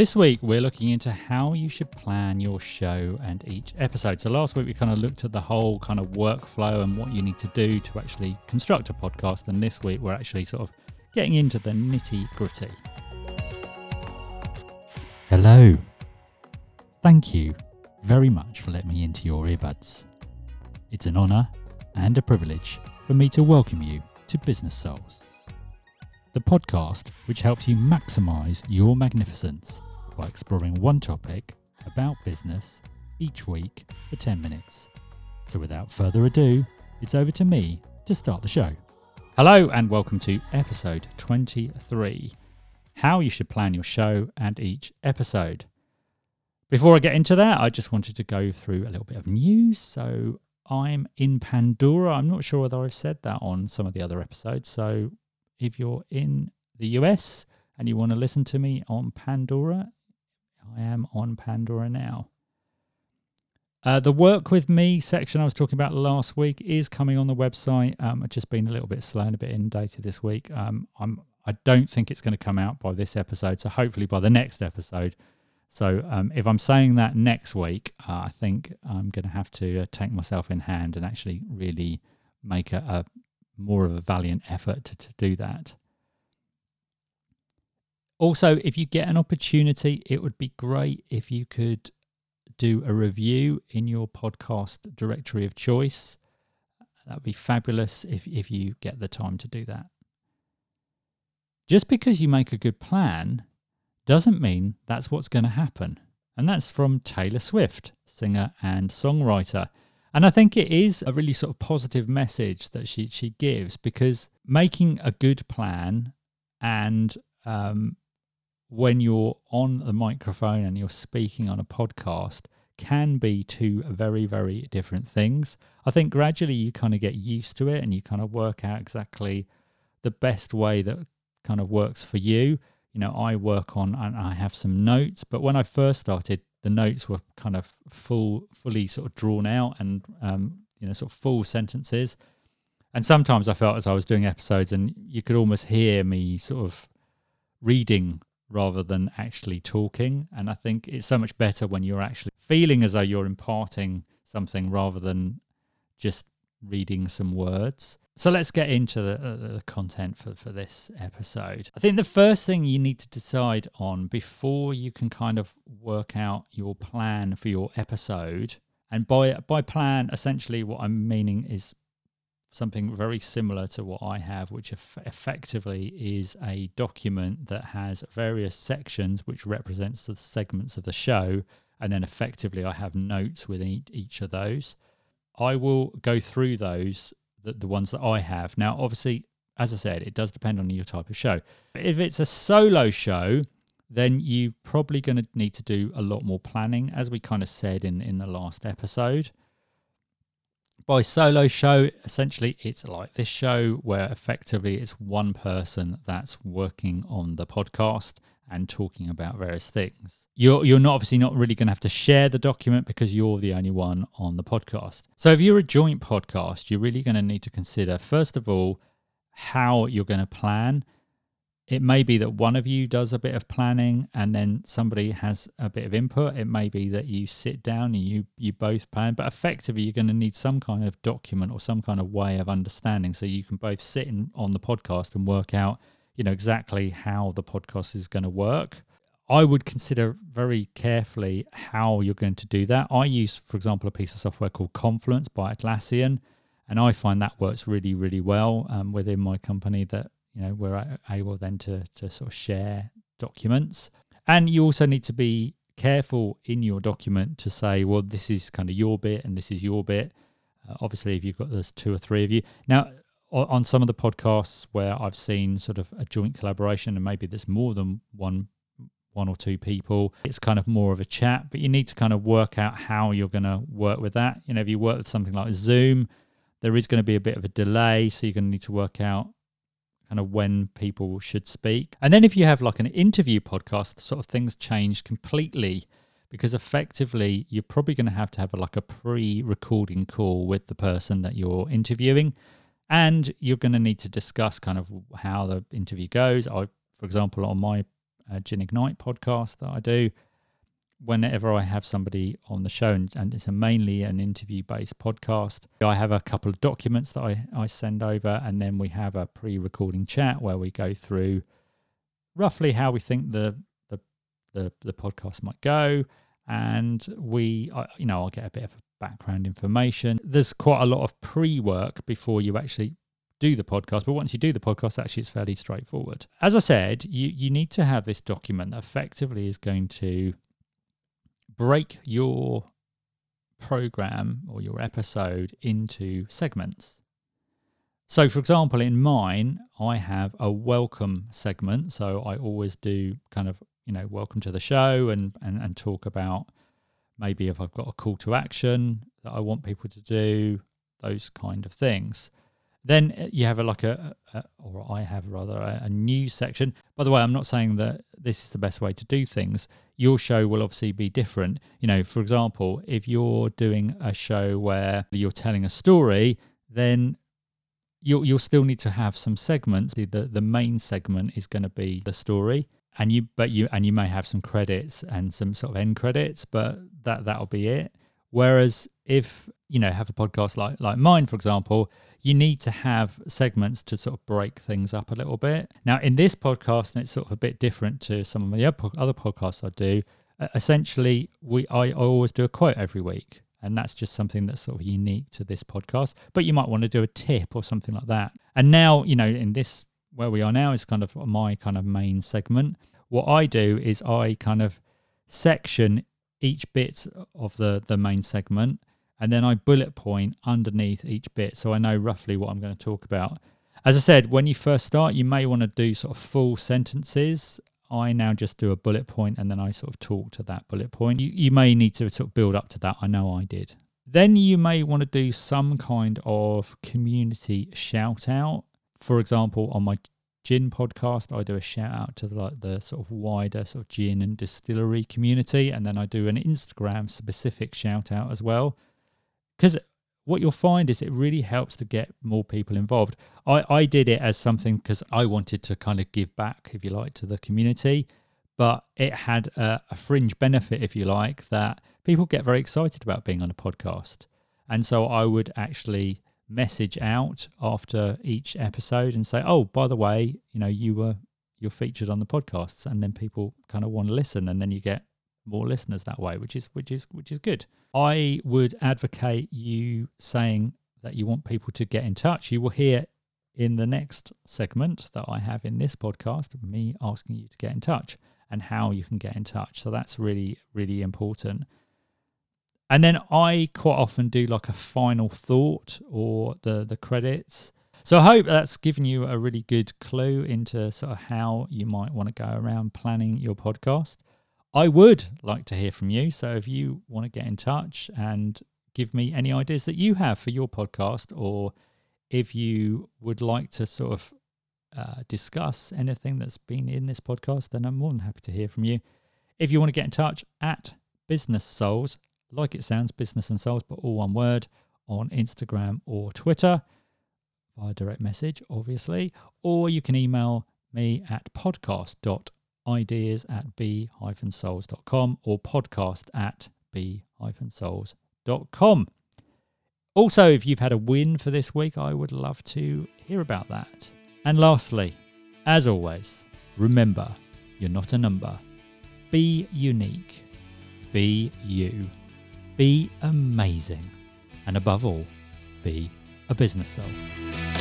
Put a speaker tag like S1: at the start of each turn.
S1: This week, we're looking into how you should plan your show and each episode. So, last week, we kind of looked at the whole kind of workflow and what you need to do to actually construct a podcast. And this week, we're actually sort of getting into the nitty gritty. Hello. Thank you very much for letting me into your earbuds. It's an honour and a privilege for me to welcome you to Business Souls, the podcast which helps you maximise your magnificence by exploring one topic about business each week for 10 minutes. So, without further ado, it's over to me to start the show. Hello, and welcome to episode 23 How You Should Plan Your Show and Each Episode. Before I get into that, I just wanted to go through a little bit of news. So, I'm in Pandora. I'm not sure whether I've said that on some of the other episodes. So if you're in the US and you want to listen to me on Pandora, I am on Pandora now. Uh, the work with me section I was talking about last week is coming on the website. Um, I've just been a little bit slow and a bit inundated this week. Um, I'm I don't think it's going to come out by this episode, so hopefully by the next episode so um, if I'm saying that next week, uh, I think I'm going to have to uh, take myself in hand and actually really make a, a more of a valiant effort to, to do that. Also, if you get an opportunity, it would be great if you could do a review in your podcast directory of choice. That would be fabulous if, if you get the time to do that. Just because you make a good plan doesn't mean that's what's going to happen. And that's from Taylor Swift, singer and songwriter. And I think it is a really sort of positive message that she, she gives because making a good plan and um, when you're on the microphone and you're speaking on a podcast can be two very, very different things. I think gradually you kind of get used to it and you kind of work out exactly the best way that kind of works for you you know, I work on and I have some notes, but when I first started, the notes were kind of full, fully sort of drawn out and, um, you know, sort of full sentences. And sometimes I felt as I was doing episodes and you could almost hear me sort of reading rather than actually talking. And I think it's so much better when you're actually feeling as though you're imparting something rather than just reading some words. So let's get into the, uh, the, content for, for this episode. I think the first thing you need to decide on before you can kind of work out your plan for your episode, and by by plan, essentially what I'm meaning is something very similar to what I have, which eff- effectively is a document that has various sections which represents the segments of the show, and then effectively I have notes within each of those. I will go through those the, the ones that I have. Now, obviously, as I said, it does depend on your type of show. If it's a solo show, then you're probably going to need to do a lot more planning, as we kind of said in, in the last episode. By solo show, essentially, it's like this show where effectively it's one person that's working on the podcast and talking about various things. You're you're not obviously not really going to have to share the document because you're the only one on the podcast. So if you're a joint podcast, you're really going to need to consider first of all how you're going to plan. It may be that one of you does a bit of planning and then somebody has a bit of input. It may be that you sit down and you you both plan, but effectively you're going to need some kind of document or some kind of way of understanding so you can both sit in, on the podcast and work out you know exactly how the podcast is going to work. I would consider very carefully how you're going to do that. I use, for example, a piece of software called Confluence by Atlassian, and I find that works really, really well um, within my company. That you know we're able then to to sort of share documents, and you also need to be careful in your document to say, well, this is kind of your bit and this is your bit. Uh, obviously, if you've got there's two or three of you now on some of the podcasts where I've seen sort of a joint collaboration, and maybe there's more than one one or two people. It's kind of more of a chat, but you need to kind of work out how you're going to work with that. You know, if you work with something like Zoom, there is going to be a bit of a delay, so you're going to need to work out kind of when people should speak. And then if you have like an interview podcast, sort of things change completely because effectively you're probably going to have to have a, like a pre-recording call with the person that you're interviewing and you're going to need to discuss kind of how the interview goes. I, for example, on my uh, Gin Ignite podcast that I do. Whenever I have somebody on the show, and, and it's a mainly an interview based podcast, I have a couple of documents that I, I send over, and then we have a pre recording chat where we go through roughly how we think the, the, the, the podcast might go. And we, I, you know, I'll get a bit of background information. There's quite a lot of pre work before you actually do the podcast, but once you do the podcast, actually it's fairly straightforward. As I said, you, you need to have this document that effectively is going to break your program or your episode into segments. So, for example, in mine, I have a welcome segment. So I always do kind of, you know, welcome to the show and, and, and talk about maybe if I've got a call to action that I want people to do, those kind of things. Then uh, you have a, like a, a, or I have rather a, a news section. By the way, I'm not saying that this is the best way to do things. Your show will obviously be different. You know, for example, if you're doing a show where you're telling a story, then you'll you'll still need to have some segments. The the main segment is going to be the story, and you but you and you may have some credits and some sort of end credits, but that that'll be it. Whereas if you know have a podcast like like mine, for example, you need to have segments to sort of break things up a little bit. Now, in this podcast, and it's sort of a bit different to some of the other podcasts I do. Essentially, we I, always do a quote every week, and that's just something that's sort of unique to this podcast. But you might want to do a tip or something like that. And now, you know, in this where we are now is kind of my kind of main segment. What I do is I kind of section each bit of the the main segment and then I bullet point underneath each bit so I know roughly what I'm going to talk about. As I said, when you first start, you may want to do sort of full sentences. I now just do a bullet point and then I sort of talk to that bullet point. You, you may need to sort of build up to that. I know I did. Then you may want to do some kind of community shout out. For example, on my gin podcast, I do a shout out to the, like the sort of wider sort of gin and distillery community, and then I do an Instagram specific shout out as well because what you'll find is it really helps to get more people involved. I, I did it as something because I wanted to kind of give back, if you like, to the community, but it had a, a, fringe benefit, if you like, that people get very excited about being on a podcast. And so I would actually message out after each episode and say, "Oh, by the way, you know, you were you're featured on the podcasts," and then people kind of want to listen, and then you get more listeners that way, which is which is which is good. I would advocate you saying that you want people to get in touch. You will hear in the next segment that I have in this podcast me asking you to get in touch and how you can get in touch. So that's really really important. And then I quite often do like a final thought or the the credits. So I hope that's given you a really good clue into sort of how you might want to go around planning your podcast. I would like to hear from you. So if you want to get in touch and give me any ideas that you have for your podcast, or if you would like to sort of uh, discuss anything that's been in this podcast, then I'm more than happy to hear from you. If you want to get in touch at Business Souls, like it sounds, Business and Souls, but all one word, on Instagram or Twitter via direct message, obviously, or you can email me at podcast.com ideas at b-souls.com or podcast at b-souls.com. Also, if you've had a win for this week, I would love to hear about that. And lastly, as always, remember you're not a number. Be unique. Be you. Be amazing. And above all, be a business soul.